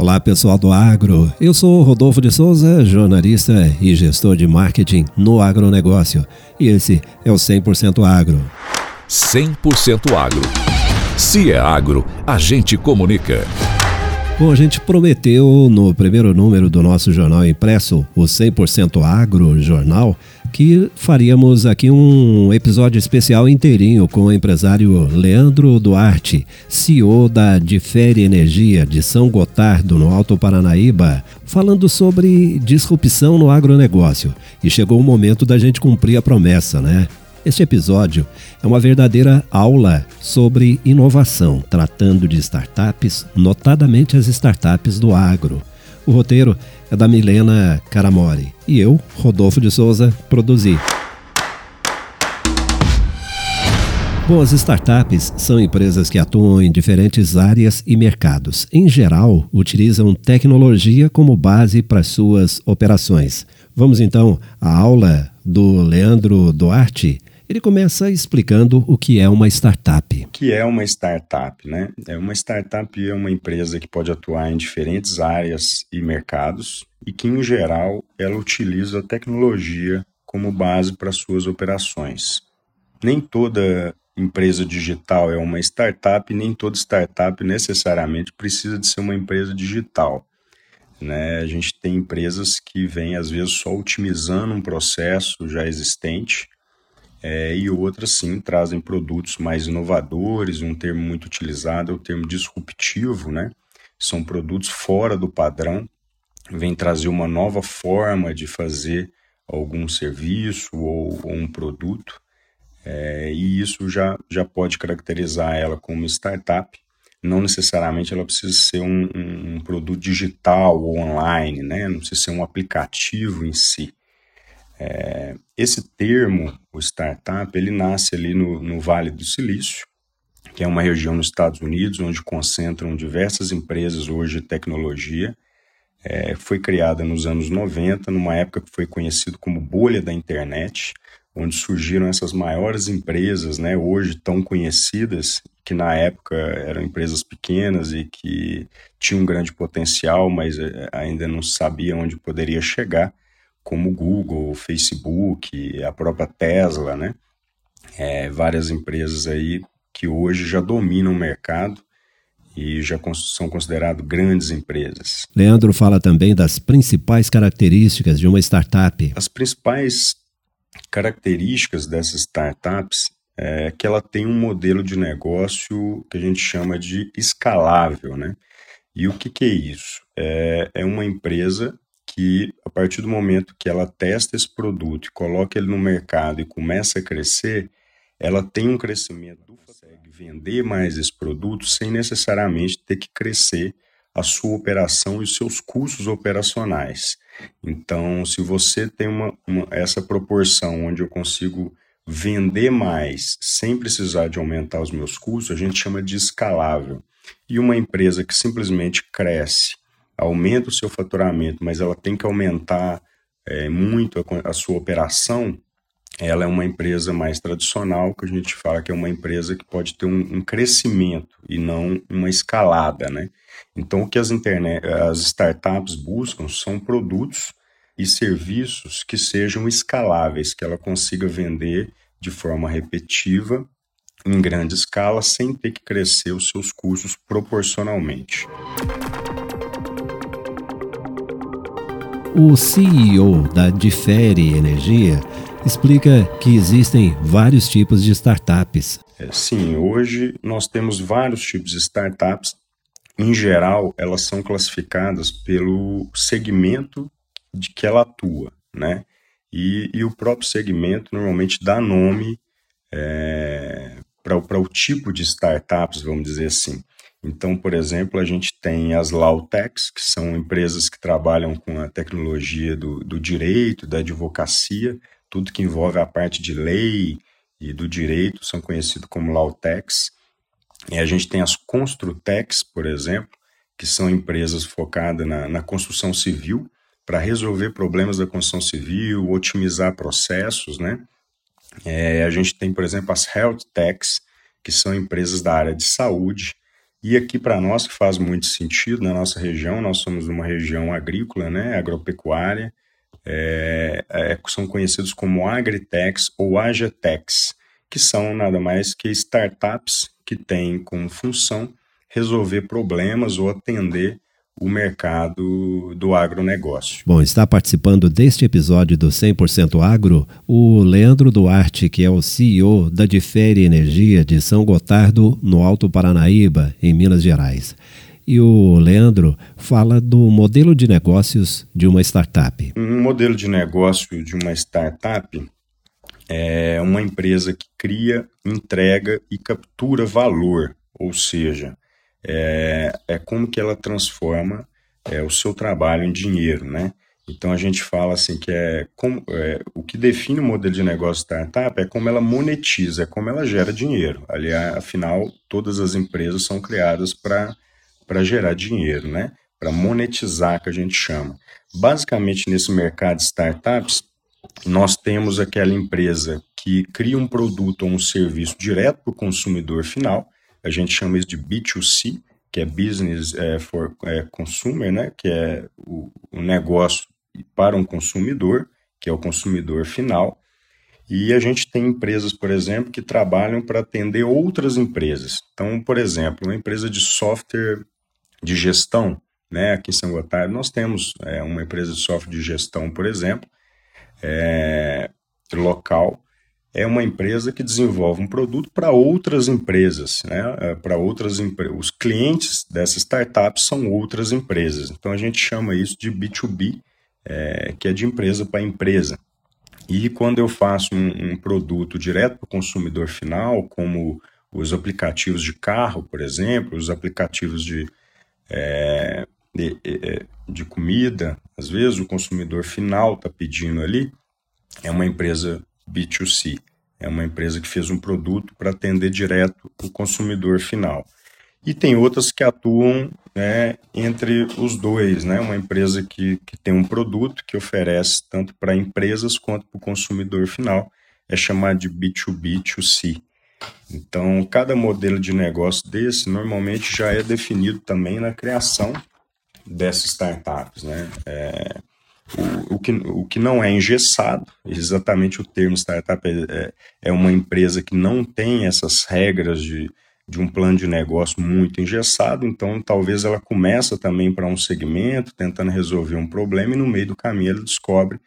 Olá pessoal do Agro, eu sou Rodolfo de Souza, jornalista e gestor de marketing no agronegócio e esse é o 100% Agro. 100% Agro. Se é agro, a gente comunica. Bom, a gente prometeu no primeiro número do nosso jornal impresso, o 100% Agro Jornal, que faríamos aqui um episódio especial inteirinho com o empresário Leandro Duarte, CEO da Difere Energia de São Gotardo, no Alto Paranaíba, falando sobre disrupção no agronegócio. E chegou o momento da gente cumprir a promessa, né? Este episódio é uma verdadeira aula sobre inovação, tratando de startups, notadamente as startups do agro. O roteiro é da Milena Caramori e eu, Rodolfo de Souza, produzi. Bom, as startups são empresas que atuam em diferentes áreas e mercados. Em geral, utilizam tecnologia como base para suas operações. Vamos então à aula do Leandro Duarte, ele começa explicando o que é uma startup. O que é uma startup, né? É uma startup é uma empresa que pode atuar em diferentes áreas e mercados e que, em geral, ela utiliza a tecnologia como base para suas operações. Nem toda empresa digital é uma startup, nem toda startup necessariamente precisa de ser uma empresa digital. Né? A gente tem empresas que vêm, às vezes, só otimizando um processo já existente é, e outras sim trazem produtos mais inovadores, um termo muito utilizado é o termo disruptivo, né? São produtos fora do padrão, vem trazer uma nova forma de fazer algum serviço ou, ou um produto, é, e isso já, já pode caracterizar ela como startup. Não necessariamente ela precisa ser um, um, um produto digital ou online, né? não precisa ser um aplicativo em si. É, esse termo, o startup, ele nasce ali no, no Vale do Silício, que é uma região nos Estados Unidos onde concentram diversas empresas hoje de tecnologia. É, foi criada nos anos 90, numa época que foi conhecido como bolha da internet, onde surgiram essas maiores empresas, né, hoje tão conhecidas, que na época eram empresas pequenas e que tinham um grande potencial, mas é, ainda não sabiam onde poderia chegar como Google, Facebook, a própria Tesla, né? É, várias empresas aí que hoje já dominam o mercado e já são consideradas grandes empresas. Leandro fala também das principais características de uma startup. As principais características dessas startups é que ela tem um modelo de negócio que a gente chama de escalável, né? E o que, que é isso? É, é uma empresa que a partir do momento que ela testa esse produto e coloca ele no mercado e começa a crescer, ela tem um crescimento, consegue vender mais esse produto sem necessariamente ter que crescer a sua operação e os seus custos operacionais. Então, se você tem uma, uma, essa proporção onde eu consigo vender mais sem precisar de aumentar os meus custos, a gente chama de escalável. E uma empresa que simplesmente cresce aumenta o seu faturamento, mas ela tem que aumentar é, muito a, a, sua operação, ela é uma empresa mais tradicional, que a gente fala que é uma empresa que pode ter um, um crescimento e não uma escalada, né? Então, o que as, internet, as startups buscam são produtos e serviços que sejam escaláveis, que ela consiga vender de forma repetitiva, em grande escala, sem ter que crescer os seus custos proporcionalmente. O CEO da Difere Energia explica que existem vários tipos de startups. É, sim, hoje nós temos vários tipos de startups. Em geral, elas são classificadas pelo segmento de que ela atua, né? E, e o próprio segmento normalmente dá nome é, para o tipo de startups, vamos dizer assim. Então, por exemplo, a gente tem as Lawtechs, que são empresas que trabalham com a tecnologia do, do direito, da advocacia, tudo que envolve a parte de lei e do direito são conhecidos como Lawtechs. E a gente tem as Construtex, por exemplo, que são empresas focadas na, na construção civil, para resolver problemas da construção civil, otimizar processos, né? É, a gente tem, por exemplo, as Health Techs, que são empresas da área de saúde, E aqui para nós que faz muito sentido na nossa região, nós somos uma região agrícola, né, agropecuária, é, é, são conhecidos como Agritex ou Agetex, que são nada mais que startups que têm como função resolver problemas ou atender o mercado do agronegócio. Bom, está participando deste episódio do 100% Agro o Leandro Duarte, que é o CEO da Difere Energia de São Gotardo, no Alto Paranaíba, em Minas Gerais. E o Leandro fala do modelo de negócios de uma startup. Um modelo de negócio de uma startup é uma empresa que cria, entrega e captura valor, ou seja, é, é como que ela transforma é, o seu trabalho em dinheiro, né? Então a gente fala assim que é, como, é, o que define o modelo de negócio startup é como ela monetiza, é como ela gera dinheiro. Aliás, afinal, todas as empresas são criadas para gerar dinheiro, né? Para monetizar, que a gente chama. Basicamente, nesse mercado de startups, nós temos aquela empresa que cria um produto ou um serviço direto para o consumidor final, a gente chama isso de B2C, que é Business é, for é, Consumer, né? que é o, negócio para um consumidor, que é o consumidor final. E a gente tem empresas, por exemplo, que trabalham para atender outras empresas. Então, por exemplo, uma empresa de software de gestão, né, aqui em São Gotardo, nós temos é, uma empresa de software de gestão, por exemplo, é, local, é uma empresa que desenvolve um produto para outras empresas, né? É, para outras empresas. Os clientes dessa startup são outras empresas. Então a gente chama isso de B2B, é, que é de empresa para empresa. E quando eu faço um, um produto direto para o consumidor final, como os aplicativos de carro, por exemplo, os aplicativos de, é, de, é, de comida, às vezes o consumidor final está pedindo ali, é uma empresa B2C. É uma empresa que fez um produto para atender direto o consumidor final. E tem outras que atuam né, entre os dois, né? Uma empresa que, que tem um produto que oferece tanto para empresas quanto para o consumidor final. É chamado de B2B2C. Então, cada modelo de negócio desse normalmente já é definido também na criação dessas startups, né? É, o, que, o que não é engessado, exatamente o termo startup é, é, é uma empresa que não tem essas regras de, de um plano de negócio muito engessado, então talvez ela começa também para um segmento, tentando resolver um problema, e no meio do caminho ela descobre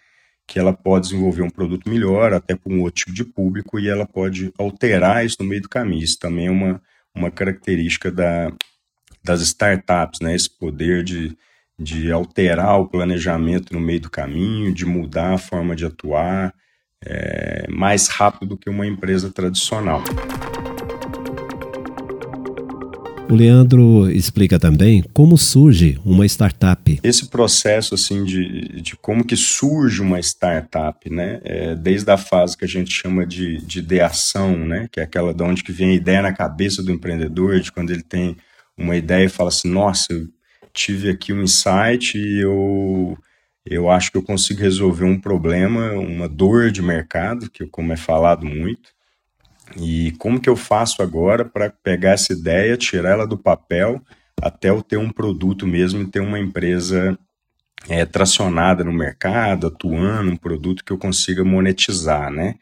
que ela pode desenvolver um produto melhor, até para um outro tipo de público, e ela pode alterar isso no meio do caminho. Isso também é uma, uma característica da, das startups, né? esse poder de, de alterar o planejamento no meio do caminho, de mudar a forma de atuar é, mais rápido do que uma empresa tradicional. O Leandro explica também como surge uma startup. Esse processo assim de, de como que surge uma startup, né? É, desde a fase que a gente chama de, de ideação, né? Que é aquela de onde que vem a ideia na cabeça do empreendedor, de quando ele tem uma ideia e fala assim, nossa, tive aqui um insight e eu, eu acho que eu consigo resolver um problema, uma dor de mercado, que como é falado muito, e como que eu faço agora para pegar essa ideia, tirar ela do papel, até eu ter um produto mesmo e ter uma empresa é, tracionada no mercado, atuando, um produto que eu consiga monetizar, né?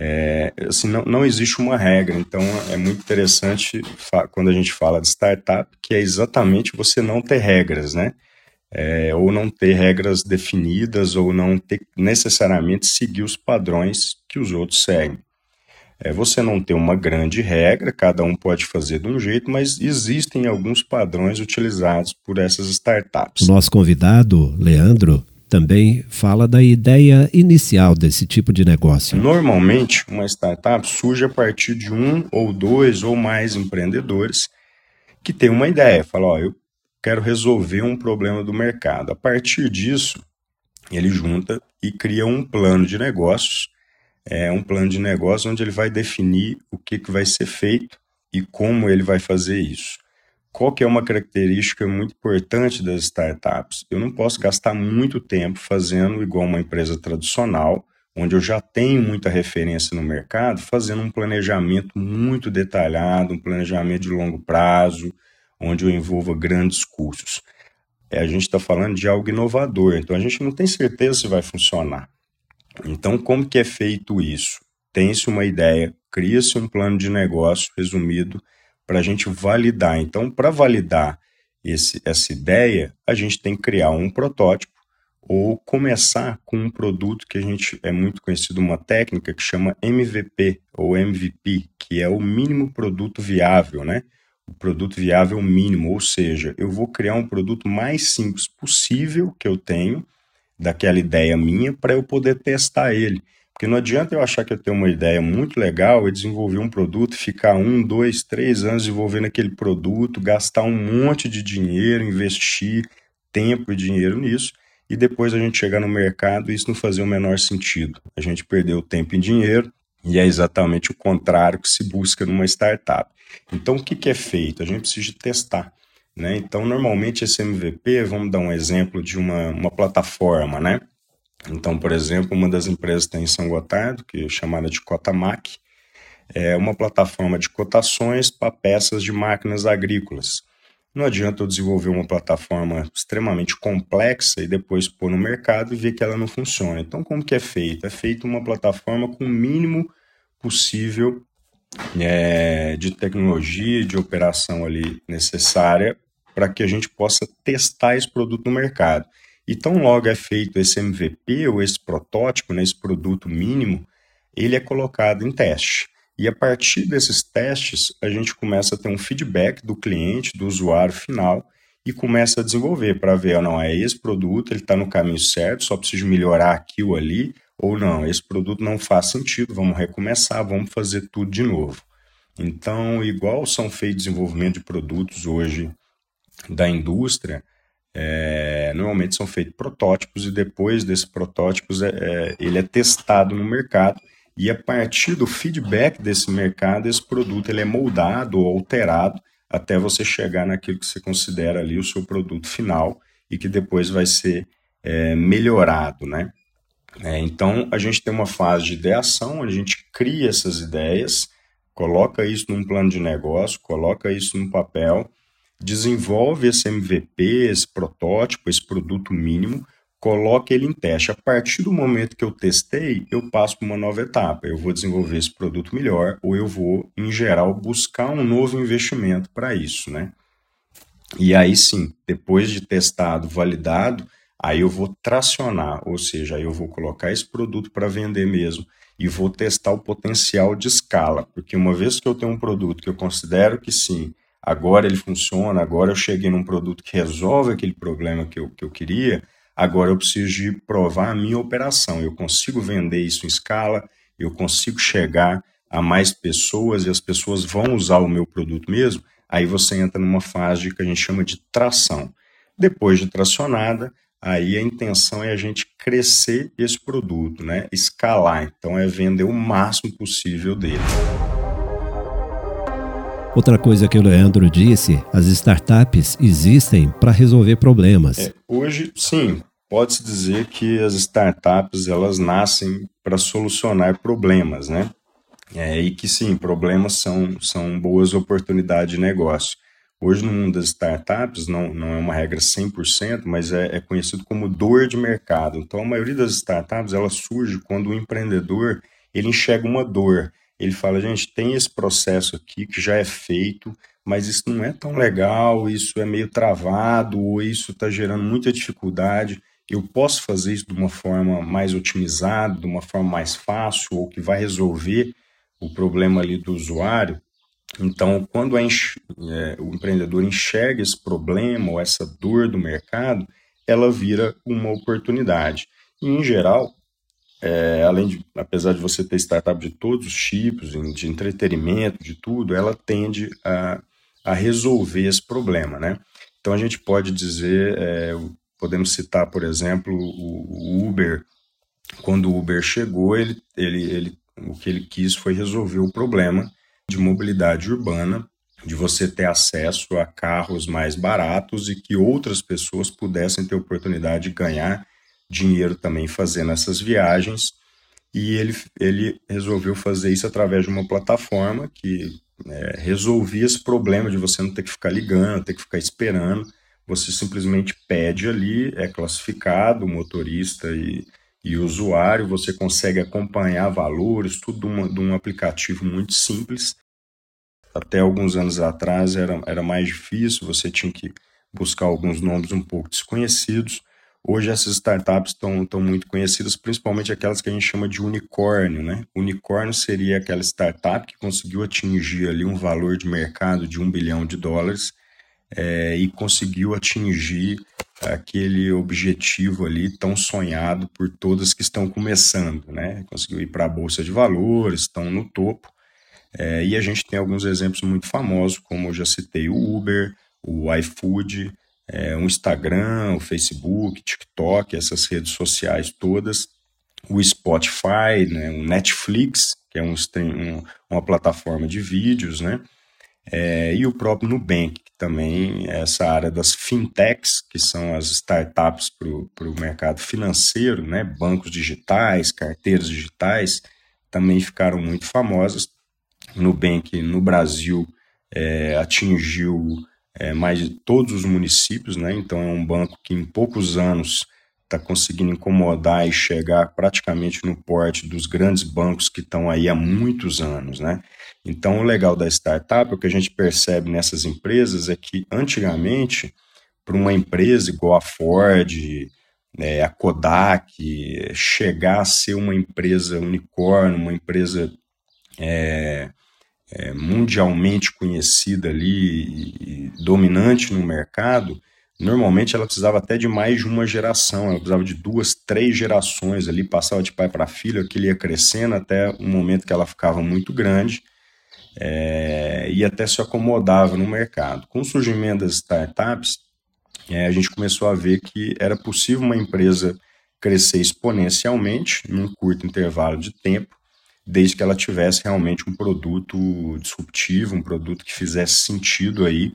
É, assim, não, não existe uma regra, então é muito interessante quando a gente fala de startup, que é exatamente você não ter regras, né? É, ou não ter regras definidas, ou não ter necessariamente seguir os padrões que os outros seguem. É, você não tem uma grande regra, cada um pode fazer de um jeito, mas existem alguns padrões utilizados por essas startups. Nosso convidado, Leandro, também fala da ideia inicial desse tipo de negócio. Normalmente, uma startup surge a partir de um ou dois ou mais empreendedores que têm uma ideia, fala, ó, eu quero resolver um problema do mercado. A partir disso, ele junta e cria um plano de negócios, é um plano de negócio onde ele vai definir o que, que vai ser feito e como ele vai fazer isso. Qual que é uma característica muito importante das startups? Eu não posso gastar muito tempo fazendo igual uma empresa tradicional, onde eu já tenho muita referência no mercado, fazendo um planejamento muito detalhado, um planejamento de longo prazo, onde eu envolva grandes custos. É, a gente está falando de algo inovador, então a gente não tem certeza se vai funcionar. Então, como que é feito isso? Tem-se uma ideia, cria-se um plano de negócio resumido para a gente validar. Então, para validar esse, essa ideia, a gente tem que criar um protótipo ou começar com um produto que a gente é muito conhecido uma técnica que chama MVP ou MVP, que é o mínimo produto viável, né? O produto viável mínimo, ou seja, eu vou criar um produto mais simples possível que eu tenho daquela ideia minha para eu poder testar ele. Porque não adianta eu achar que eu tenho uma ideia muito legal e desenvolver um produto, ficar um, dois, três anos desenvolvendo aquele produto, gastar um monte de dinheiro, investir tempo e dinheiro nisso e depois a gente chegar no mercado e isso não fazer o menor sentido. A gente perdeu tempo e dinheiro e é exatamente o contrário que se busca numa startup. Então, o que, que é feito? A gente precisa testar. Né? Então, normalmente esse MVP, vamos dar um exemplo de uma, uma plataforma, né? Então, por exemplo, uma das empresas tem em São Gotardo, que é chamada de Cotamac, é uma plataforma de cotações para peças de máquinas agrícolas. Não adianta eu desenvolver uma plataforma extremamente complexa e depois pôr no mercado e ver que ela não funciona. Então, como que é feito? É feita uma plataforma com o mínimo possível é, de tecnologia, de operação ali necessária para que a gente possa testar esse produto no mercado. E tão logo é feito esse MVP ou esse protótipo, né, esse produto mínimo, ele é colocado em teste. E a partir desses testes, a gente começa a ter um feedback do cliente, do usuário final, e começa a desenvolver para ver, não, é esse produto, ele está no caminho certo, só preciso melhorar aqui ou ali, ou não, esse produto não faz sentido, vamos recomeçar, vamos fazer tudo de novo. Então, igual são feitos desenvolvimento de produtos hoje da indústria, é, normalmente são feitos protótipos e depois desses protótipos é, é, ele é testado no mercado e a partir do feedback desse mercado, esse produto ele é moldado ou alterado até você chegar naquilo que você considera ali o seu produto final e que depois vai ser é, melhorado, né? É, então, a gente tem uma fase de ideação, a gente cria essas ideias, coloca isso num plano de negócio, coloca isso no papel, desenvolve esse MVP, esse protótipo, esse produto mínimo, coloque ele em teste. A partir do momento que eu testei, eu passo para uma nova etapa. Eu vou desenvolver esse produto melhor ou eu vou, em geral, buscar um novo investimento para isso, né? E aí sim, depois de testado, validado, aí eu vou tracionar, ou seja, aí eu vou colocar esse produto para vender mesmo e vou testar o potencial de escala, porque uma vez que eu tenho um produto que eu considero que sim, agora ele funciona, agora eu cheguei num produto que resolve aquele problema que eu, que eu queria, Agora eu preciso de provar a minha operação. Eu consigo vender isso em escala, eu consigo chegar a mais pessoas e as pessoas vão usar o meu produto mesmo. Aí você entra numa fase que a gente chama de tração. Depois de tracionada, aí a intenção é a gente crescer esse produto, né? Escalar. Então é vender o máximo possível dele. Outra coisa que o Leandro disse, as startups existem para resolver problemas. É, hoje, sim, pode-se dizer que as startups elas nascem para solucionar problemas, né? É, e que sim, problemas são, são boas oportunidades de negócio. Hoje, no mundo das startups, não, não é uma regra 100%, mas é, é conhecido como dor de mercado. Então, a maioria das startups ela surge quando o empreendedor ele enxerga uma dor. Ele fala, gente, tem esse processo aqui que já é feito, mas isso não é tão legal, isso é meio travado, ou isso está gerando muita dificuldade eu posso fazer isso de uma forma mais otimizada, de uma forma mais fácil, ou que vai resolver o problema ali do usuário. Então, quando é, o empreendedor enxerga esse problema ou essa dor do mercado, ela vira uma oportunidade. E, em geral, é, além de, apesar de você ter startup de todos os tipos, de entretenimento, de tudo, ela tende a, a resolver esse problema, né? Então a gente pode dizer, é, Podemos citar, por exemplo, o, Uber. Quando o Uber chegou, ele, ele, ele, o que ele quis foi resolver o problema de mobilidade urbana, de você ter acesso a carros mais baratos e que outras pessoas pudessem ter oportunidade de ganhar dinheiro também fazendo essas viagens. e ele, ele resolveu fazer isso através de uma plataforma que é, resolvia esse problema de você não ter que ficar ligando, ter que ficar esperando. Você simplesmente pede ali, é classificado, o motorista e, e o usuário, você consegue acompanhar valores, tudo de, uma, de um aplicativo muito simples. Até alguns anos atrás era, era mais difícil, você tinha que buscar alguns nomes um pouco desconhecidos. Hoje essas startups estão muito conhecidas, principalmente aquelas que a gente chama de unicórnio, né? Unicórnio seria aquela startup que conseguiu atingir ali um valor de mercado de um bilhão de dólares é, e conseguiu atingir aquele objetivo ali tão sonhado por todas que estão começando, né? Conseguiu ir para a bolsa de valores, estão no topo. É, e a gente tem alguns exemplos muito famosos, como eu já citei o Uber, o iFood, é, o Instagram, o Facebook, TikTok, essas redes sociais todas, o Spotify, né, o Netflix, que é um, um, uma plataforma de vídeos, né, é, e o próprio Nubank, que também é essa área das fintechs, que são as startups para o mercado financeiro, né, bancos digitais, carteiras digitais, também ficaram muito famosas. O Nubank no Brasil é, atingiu é, mais de todos os municípios, né? Então é um banco que em poucos anos está conseguindo incomodar e chegar praticamente no porte dos grandes bancos que estão aí há muitos anos, né? Então o legal da startup, o que a gente percebe nessas empresas é que antigamente para uma empresa igual a Ford, é, a Kodak, chegar a ser uma empresa unicórnio, uma empresa é, é, mundialmente conhecida ali e, dominante no mercado, normalmente ela precisava até de mais de uma geração, ela precisava de duas, três gerações ali, passava de pai para filho, aquilo ia crescendo até o momento que ela ficava muito grande é, e até se acomodava no mercado. Com o surgimento das startups, é, a gente começou a ver que era possível uma empresa crescer exponencialmente num curto intervalo de tempo, desde que ela tivesse realmente um produto disruptivo, um produto que fizesse sentido aí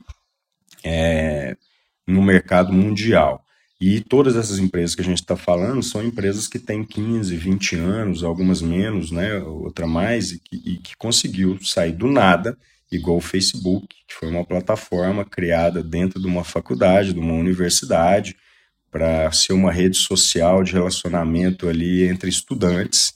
é, no mercado mundial. E todas essas empresas que a gente está falando são empresas que têm 15, 20 anos, algumas menos, né, outra mais, e que, e que conseguiu sair do nada, igual o Facebook, que foi uma plataforma criada dentro de uma faculdade, de uma universidade, para ser uma rede social de relacionamento ali entre estudantes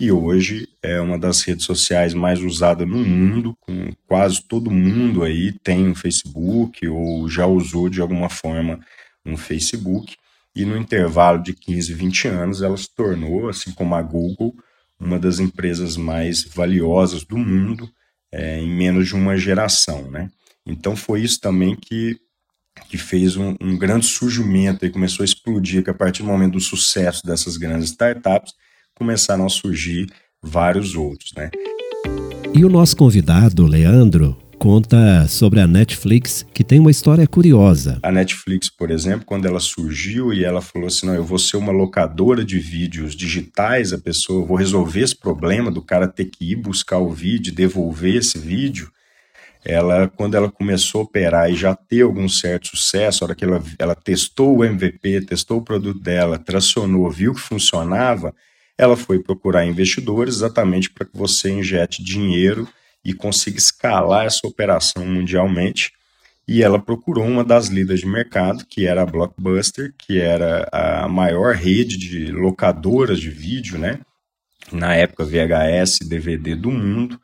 e hoje é uma das redes sociais mais usadas no mundo, com quase todo mundo aí tem um Facebook ou já usou de alguma forma um Facebook, e no intervalo de 15, 20 anos ela se tornou, assim como a Google, uma das empresas mais valiosas do mundo é, em menos de uma geração, né? Então foi isso também que, que fez um, um grande surgimento e começou a explodir, que a partir do momento do sucesso dessas grandes startups, começaram a surgir vários outros, né? E o nosso convidado, Leandro, conta sobre a Netflix, que tem uma história curiosa. A Netflix, por exemplo, quando ela surgiu e ela falou assim: não, eu vou ser uma locadora de vídeos digitais, a pessoa, eu vou resolver esse problema do cara ter que ir buscar o vídeo, devolver esse vídeo. Ela, quando ela começou a operar e já ter algum certo sucesso, a hora que ela, ela testou o MVP, testou o produto dela, tracionou, viu que funcionava, ela foi procurar investidores exatamente para que você injete dinheiro e consiga escalar essa operação mundialmente. E ela procurou uma das líderes de mercado, que era a Blockbuster, que era a maior rede de locadoras de vídeo, né? Na época VHS, DVD do mundo,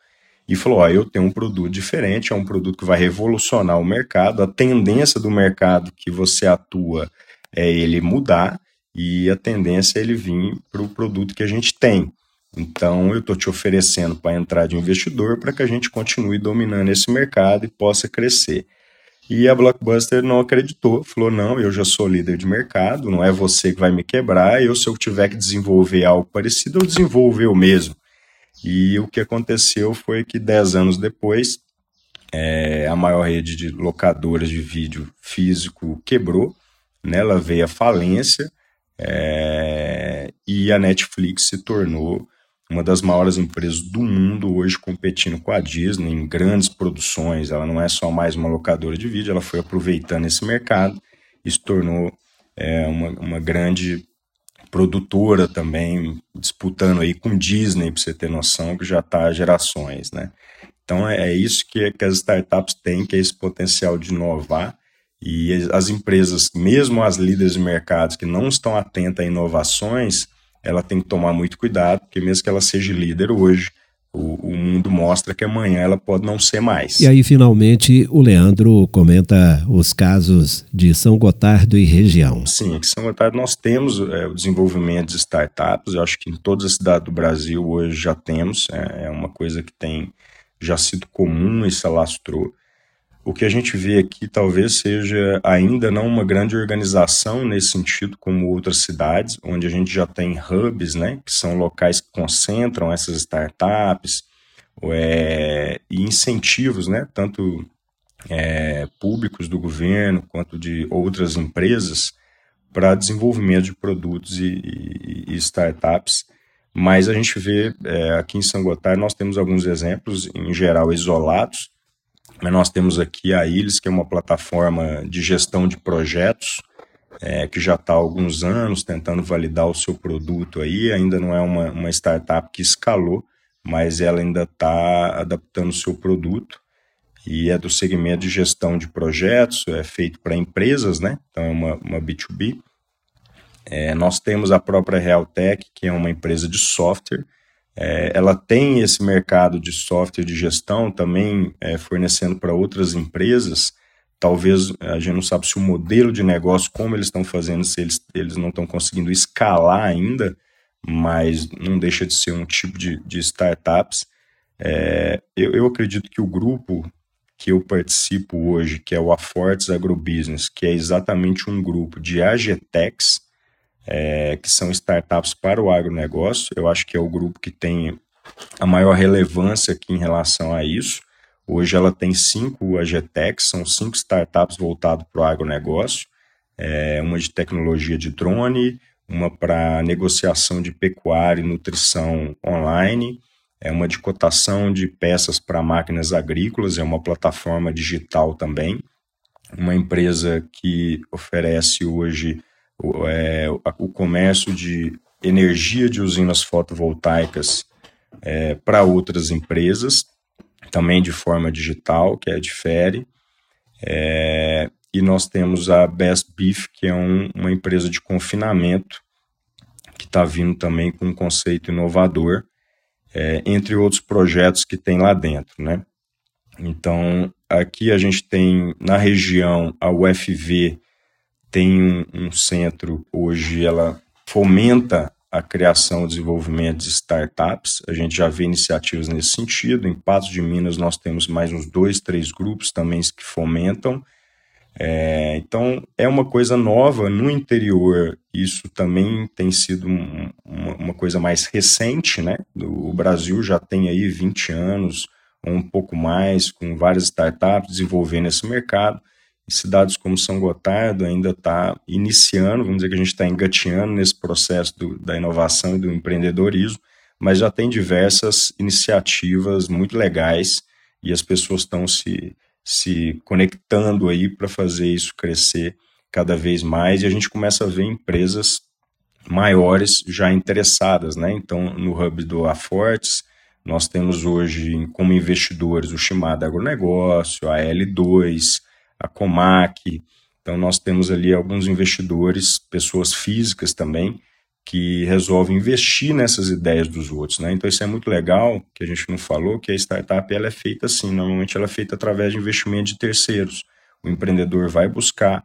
e falou: Ó, eu tenho um produto diferente, é um produto que vai revolucionar o mercado. A tendência do mercado que você atua é ele mudar, e a tendência é ele vir para o produto que a gente tem. Então, eu estou te oferecendo para entrar de investidor para que a gente continue dominando esse mercado e possa crescer. E a Blockbuster não acreditou, falou: não, eu já sou líder de mercado, não é você que vai me quebrar, eu, se eu tiver que desenvolver algo parecido, eu desenvolvo eu mesmo. E o que aconteceu foi que, dez anos depois, é, a maior rede de locadoras de vídeo físico quebrou, né, ela veio à falência, é, e a Netflix se tornou uma das maiores empresas do mundo hoje competindo com a Disney em grandes produções. Ela não é só mais uma locadora de vídeo, ela foi aproveitando esse mercado e se tornou é, uma, uma grande produtora também, disputando aí com Disney, para você ter noção, que já está gerações, né? Então é, é isso que, que as startups têm, que é esse potencial de inovar e as empresas, mesmo as líderes de mercados que não estão atentas a inovações, ela tem que tomar muito cuidado, porque mesmo que ela seja líder hoje, o, o, mundo mostra que amanhã ela pode não ser mais. E aí, finalmente, o Leandro comenta os casos de São Gotardo e região. Sim, em São Gotardo nós temos é, o desenvolvimento de startups, eu acho que em todas as cidades do Brasil hoje já temos, é, é uma coisa que tem já sido comum e se alastrou. O que a gente vê aqui talvez seja ainda não uma grande organização nesse sentido, como outras cidades, onde a gente já tem hubs, né, que são locais que concentram essas startups é, e incentivos, né, tanto é, públicos do governo quanto de outras empresas para desenvolvimento de produtos e, e, e startups. Mas a gente vê é, aqui em São Gotardo, nós temos alguns exemplos, em geral isolados, nós temos aqui a Ilis, que é uma plataforma de gestão de projetos, é, que já está há alguns anos tentando validar o seu produto aí, ainda não é uma, uma startup que escalou, mas ela ainda está adaptando o seu produto e é do segmento de gestão de projetos, é feito para empresas, né? Então é uma, uma B2B. É, nós temos a própria Realtech, que é uma empresa de software, é, ela tem esse mercado de software de gestão também é, fornecendo para outras empresas. Talvez a gente não sabe se o modelo de negócio, como eles estão fazendo, se eles, eles não estão conseguindo escalar ainda, mas não deixa de ser um tipo de, de startups. É, eu, eu acredito que o grupo que eu participo hoje, que é o Afortes Agrobusiness, que é exatamente um grupo de AGTEX, é, que são startups para o agronegócio. Eu acho que é o grupo que tem a maior relevância aqui em relação a isso. Hoje ela tem cinco AGTECs, são cinco startups voltadas para o agronegócio, é, uma de tecnologia de drone, uma para negociação de pecuária e nutrição online, é uma de cotação de peças para máquinas agrícolas, é uma plataforma digital também, uma empresa que oferece hoje o, é, o comércio de energia de usinas fotovoltaicas é, para outras empresas, também de forma digital, que é Difere. É, e nós temos a Best Beef, que é um, uma empresa de confinamento, que está vindo também com um conceito inovador, é, entre outros projetos que tem lá dentro, né? Então, aqui a gente tem na região a UFV, tem um, um centro hoje, ela fomenta a criação e desenvolvimento de startups. A gente já vê iniciativas nesse sentido. Em Patos de Minas, nós temos mais uns dois, três grupos também que fomentam. É, então, é uma coisa nova no interior. Isso também tem sido um, uma, uma, coisa mais recente, né? O Brasil já tem aí 20 anos, ou um pouco mais, com várias startups desenvolvendo esse mercado. Cidades como São Gotardo ainda está iniciando, vamos dizer que a gente está engateando nesse processo do, da inovação e do empreendedorismo, mas já tem diversas iniciativas muito legais e as pessoas estão se, se conectando aí para fazer isso crescer cada vez mais e a gente começa a ver empresas maiores já interessadas, né? Então, no hub do Afortes, nós temos hoje como investidores o Shimada Agronegócio, a L2, a Comac. Então, nós temos ali alguns investidores, pessoas físicas também, que resolvem investir nessas ideias dos outros. Né? Então, isso é muito legal, que a gente não falou, que a startup ela é feita assim, normalmente ela é feita através de investimento de terceiros. O empreendedor vai buscar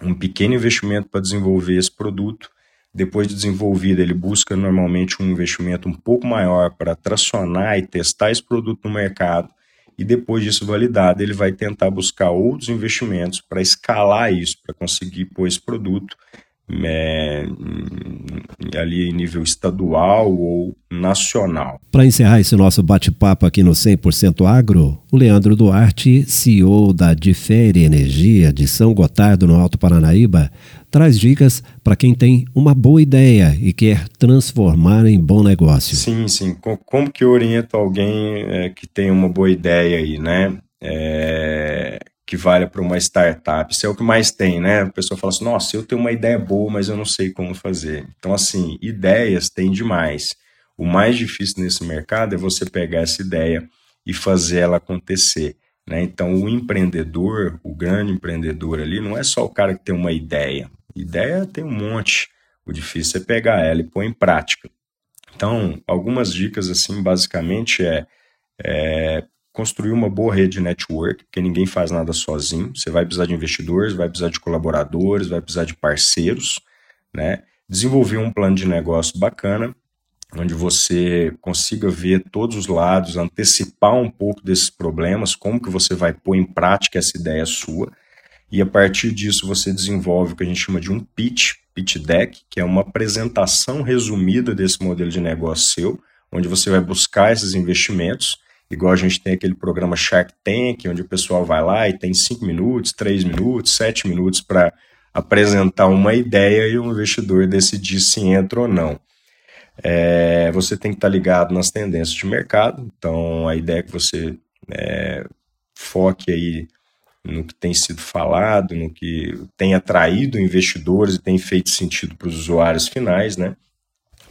um pequeno investimento para desenvolver esse produto, depois de desenvolvido, ele busca normalmente um investimento um pouco maior para tracionar e testar esse produto no mercado e depois disso validado, ele vai tentar buscar outros investimentos para escalar isso, para conseguir pôr esse produto é, ali em nível estadual ou nacional. Para encerrar esse nosso bate-papo aqui no 100% Agro, o Leandro Duarte, CEO da Difere Energia de São Gotardo, no Alto Paranaíba, traz dicas para quem tem uma boa ideia e quer transformar em bom negócio. Sim, sim. Como que eu oriento alguém é, que tem uma boa ideia aí, né? É, que vale para uma startup. Isso é o que mais tem, né? A pessoa fala assim: nossa, eu tenho uma ideia boa, mas eu não sei como fazer. Então, assim, ideias tem demais. O mais difícil nesse mercado é você pegar essa ideia e fazer ela acontecer. Né? Então, o empreendedor, o grande empreendedor ali, não é só o cara que tem uma ideia. Ideia tem um monte. O difícil é pegar ela e pôr em prática. Então, algumas dicas, assim, basicamente é, é construir uma boa rede de network, porque ninguém faz nada sozinho. Você vai precisar de investidores, vai precisar de colaboradores, vai precisar de parceiros, né? Desenvolver um plano de negócio bacana, onde você consiga ver todos os lados, antecipar um pouco desses problemas, como que você vai pôr em prática essa ideia sua, e a partir disso você desenvolve o que a gente chama de um pitch, pitch deck, que é uma apresentação resumida desse modelo de negócio seu, onde você vai buscar esses investimentos, igual a gente tem aquele programa Shark Tank, onde o pessoal vai lá e tem cinco minutos, três minutos, sete minutos para apresentar uma ideia e o investidor decidir se entra ou não. É, você tem que estar tá ligado nas tendências de mercado, então a ideia é que você é, foque aí no que tem sido falado, no que tem atraído investidores e tem feito sentido para os usuários finais, né?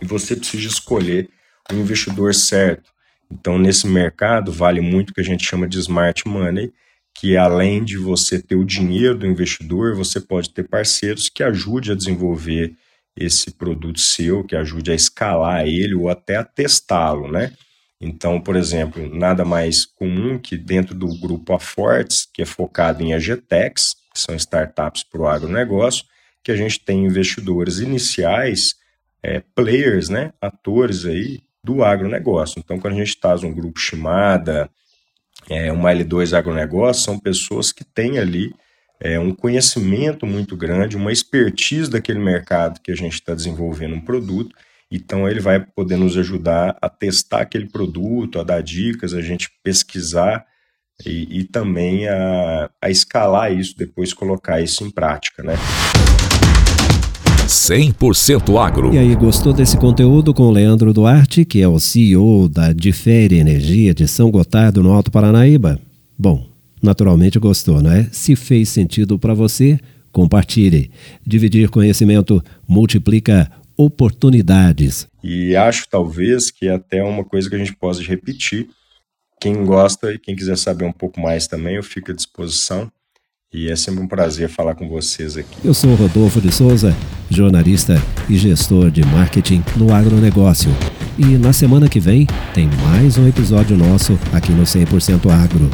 E você precisa escolher o investidor certo. Então, nesse mercado, vale muito o que a gente chama de smart money, que além de você ter o dinheiro do investidor, você pode ter parceiros que ajude a desenvolver esse produto seu, que ajude a escalar ele ou até a testá-lo, né? Então, por exemplo, nada mais comum que dentro do grupo Afortes, que é focado em AGTEX, que são startups para o agronegócio, que a gente tem investidores iniciais, é, players, né, atores aí do agronegócio. Então, quando a gente está um grupo chamada, é, uma L2 agronegócio, são pessoas que têm ali é, um conhecimento muito grande, uma expertise daquele mercado que a gente está desenvolvendo um produto. Então, ele vai poder nos ajudar a testar aquele produto, a dar dicas, a gente pesquisar e, e também a, a escalar isso, depois colocar isso em prática, né? 100% agro. E aí, gostou desse conteúdo com o Leandro Duarte, que é o CEO da Difere Energia de São Gotardo, no Alto Paranaíba? Bom, naturalmente gostou, não é? Se fez sentido para você, compartilhe. Dividir conhecimento multiplica oportunidades. E acho talvez que é até uma coisa que a gente possa repetir. Quem gosta e quem quiser saber um pouco mais também, eu fico à disposição. E é sempre um prazer falar com vocês aqui. Eu sou Rodolfo de Souza, jornalista e gestor de marketing no agronegócio. E na semana que vem tem mais um episódio nosso aqui no 100% Agro.